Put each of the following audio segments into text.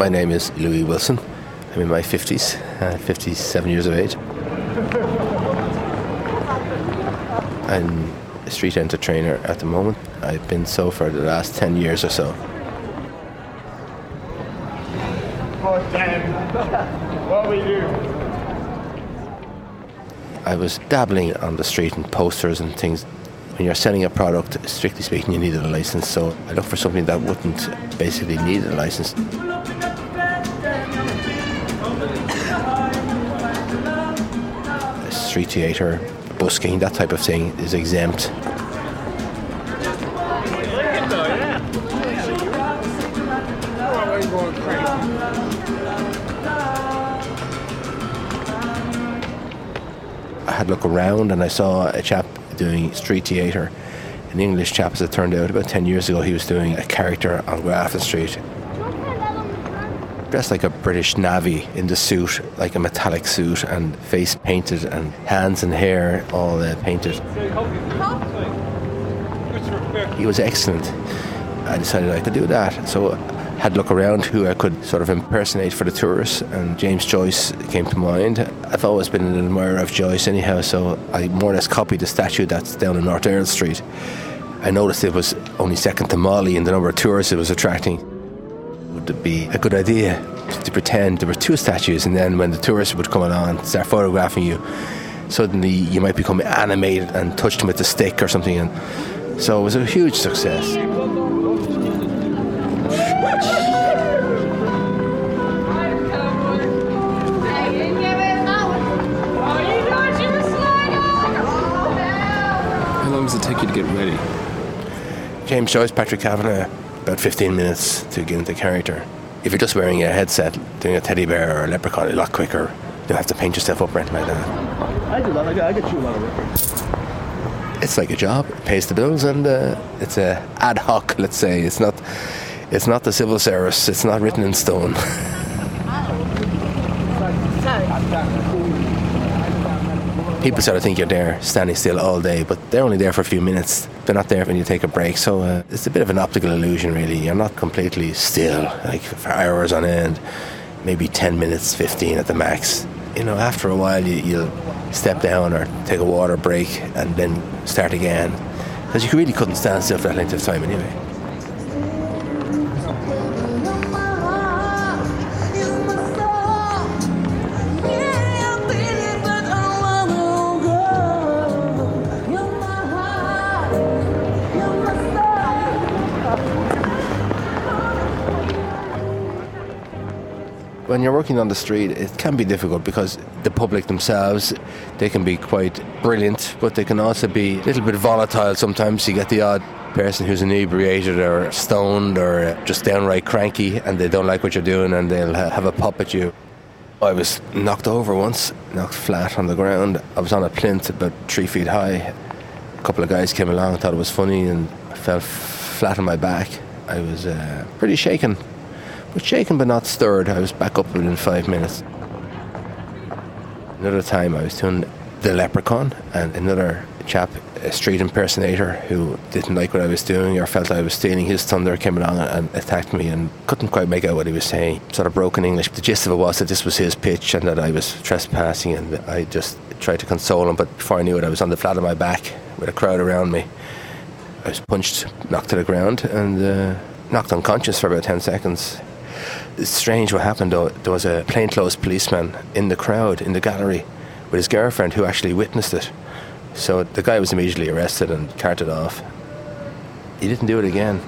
My name is Louis Wilson. I'm in my 50s, uh, 57 years of age. I'm a street entertainer at the moment. I've been so for the last 10 years or so. I was dabbling on the street in posters and things. When you're selling a product, strictly speaking, you needed a license. So I looked for something that wouldn't basically need a license. Street theatre, busking, that type of thing is exempt. I had a look around and I saw a chap doing street theatre. An English chap, as it turned out, about 10 years ago, he was doing a character on Grafton Street. Dressed like a British navvy in the suit, like a metallic suit, and face painted, and hands and hair all uh, painted. He was excellent. I decided I could do that. So had a look around who I could sort of impersonate for the tourists, and James Joyce came to mind. I've always been an admirer of Joyce, anyhow, so I more or less copied the statue that's down in North Earl Street. I noticed it was only second to Molly in the number of tourists it was attracting. It be a good idea to pretend there were two statues, and then when the tourists would come along, start photographing you, suddenly you might become animated and touch them with a stick or something, and so it was a huge success. How long does it take you to get ready? James Joyce, Patrick Kavanagh, about 15 minutes to get into character. If you're just wearing a headset, doing a teddy bear or a leprechaun, a lot quicker. You don't have to paint yourself up or anything like that. I do that. I get, I get you a lot of records. It's like a job. It pays the bills, and uh, it's a ad hoc. Let's say it's not. It's not the civil service. It's not written in stone. people sort of think you're there standing still all day, but they're only there for a few minutes. They're not there when you take a break. So uh, it's a bit of an optical illusion, really. You're not completely still, like for hours on end, maybe 10 minutes, 15 at the max. You know, after a while, you, you'll step down or take a water break and then start again. Because you really couldn't stand still for that length of time anyway. When you're working on the street, it can be difficult because the public themselves, they can be quite brilliant, but they can also be a little bit volatile. Sometimes you get the odd person who's inebriated or stoned or just downright cranky and they don't like what you're doing and they'll have a pop at you. I was knocked over once, knocked flat on the ground. I was on a plinth about three feet high. A couple of guys came along, thought it was funny, and I fell flat on my back. I was uh, pretty shaken, but shaken but not stirred. I was back up within five minutes. Another time I was doing the leprechaun, and another chap, a street impersonator who didn't like what I was doing or felt I was stealing his thunder, came along and attacked me and couldn't quite make out what he was saying. Sort of broken English. The gist of it was that this was his pitch and that I was trespassing, and I just tried to console him. But before I knew it, I was on the flat of my back with a crowd around me. I was punched, knocked to the ground, and uh, knocked unconscious for about 10 seconds. Strange what happened though. There was a plainclothes policeman in the crowd, in the gallery, with his girlfriend who actually witnessed it. So the guy was immediately arrested and carted off. He didn't do it again.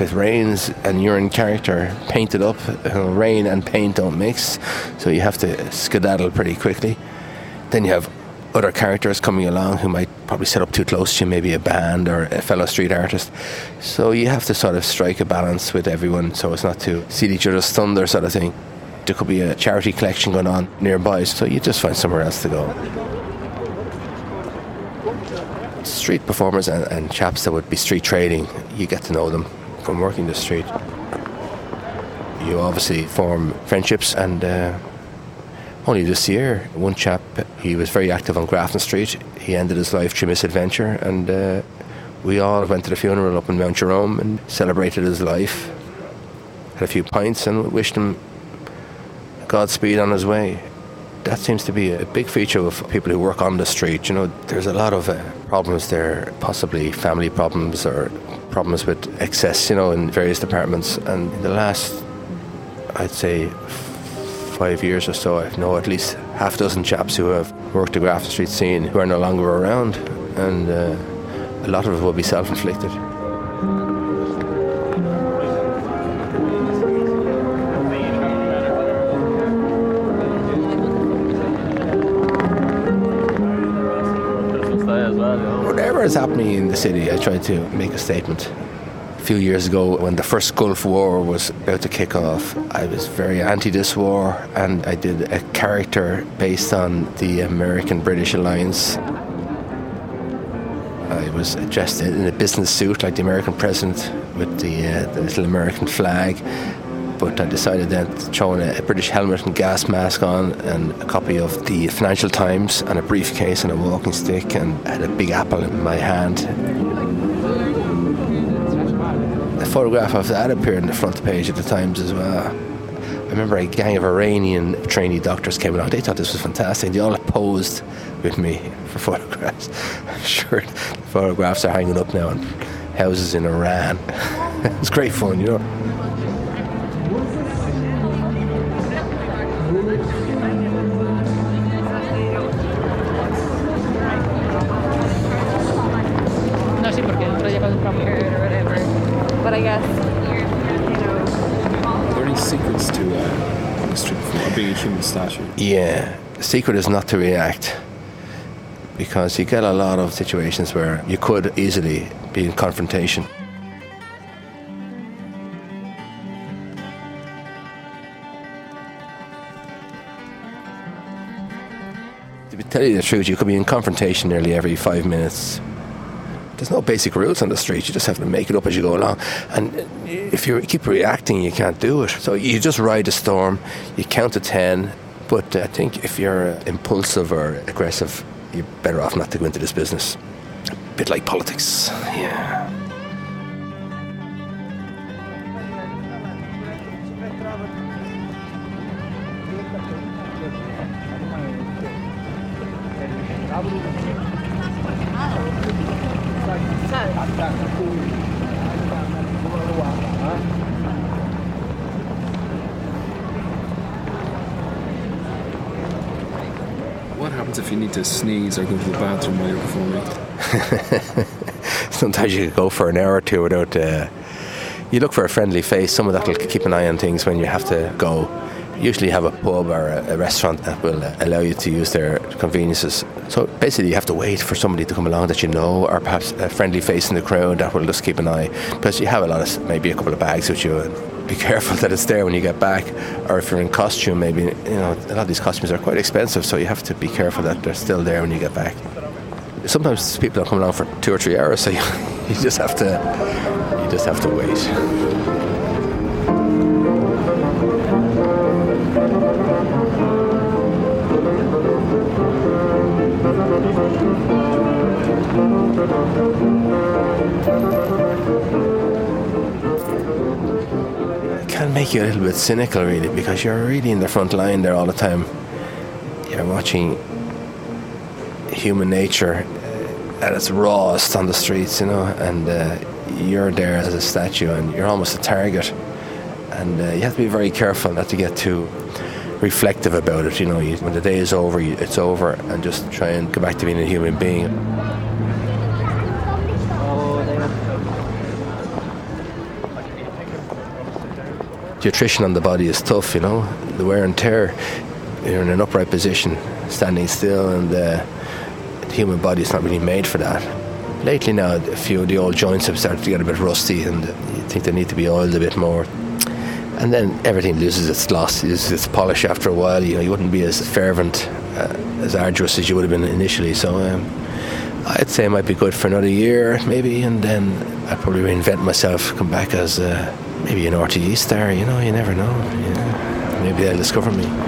If it rains and you're in character painted up, rain and paint don't mix, so you have to skedaddle pretty quickly. Then you have other characters coming along who might probably set up too close to you, maybe a band or a fellow street artist. So you have to sort of strike a balance with everyone so it's not to see each other's thunder sort of thing. There could be a charity collection going on nearby, so you just find somewhere else to go. Street performers and, and chaps that would be street trading, you get to know them from working the street. You obviously form friendships and uh, only this year, one chap, he was very active on Grafton Street. He ended his life through misadventure, and uh, we all went to the funeral up in Mount Jerome and celebrated his life. Had a few pints and wished him Godspeed on his way. That seems to be a big feature of people who work on the street. You know, there's a lot of uh, problems there, possibly family problems or problems with excess, you know, in various departments. And in the last, I'd say, five years or so, I know at least half a dozen chaps who have worked the Grafton Street scene who are no longer around, and uh, a lot of it will be self inflicted. Whatever is happening in the city, I try to make a statement few years ago when the first Gulf War was about to kick off. I was very anti this war and I did a character based on the American British alliance. I was dressed in a business suit like the American president with the, uh, the little American flag. But I decided then to throw in a, British helmet and gas mask on and a copy of the Financial Times and a briefcase and a walking stick and I had a big apple in my hand photograph of that appeared on the front page of the Times as well. I remember a gang of Iranian trainee doctors came along. They thought this was fantastic. They all posed with me for photographs. I'm sure photographs are hanging up now in houses in Iran. it's great fun, you know. Yeah, the secret is not to react because you get a lot of situations where you could easily be in confrontation. To tell you the truth, you could be in confrontation nearly every five minutes. There's no basic rules on the street. You just have to make it up as you go along. And if you keep reacting, you can't do it. So you just ride the storm. You count to ten, but I think if you're uh, impulsive or aggressive, you're better off not to go into this business. A bit like politics. Yeah. If you need to sneeze or go to the bathroom while you're performing? Sometimes you go for an hour or two without. Uh, you look for a friendly face, someone that'll keep an eye on things when you have to go. Usually, have a pub or a, a restaurant that will uh, allow you to use their conveniences. So basically, you have to wait for somebody to come along that you know, or perhaps a friendly face in the crowd that will just keep an eye. Because you have a lot of, maybe a couple of bags with you, And be careful that it's there when you get back. Or if you're in costume, maybe you know a lot of these costumes are quite expensive, so you have to be careful that they're still there when you get back. Sometimes people don't come along for two or three hours, so you, you just have to you just have to wait. Make you a little bit cynical, really, because you're really in the front line there all the time. You're watching human nature at its rawest on the streets, you know, and uh, you're there as a statue and you're almost a target. And uh, you have to be very careful not to get too reflective about it. You know, you, when the day is over, you, it's over, and just try and go back to being a human being. the attrition on the body is tough, you know, the wear and tear. You're in an upright position, standing still, and uh, the human body is not really made for that. Lately now, a few of the old joints have started to get a bit rusty and you think they need to be oiled a bit more. And then everything loses its gloss, loses its polish after a while. You know, you wouldn't be as fervent, uh, as arduous as you would have been initially. So um, I'd say it might be good for another year, maybe, and then I'd probably reinvent myself, come back as uh, maybe an RTE star. You know, you never know. Know maybe they'll discover me.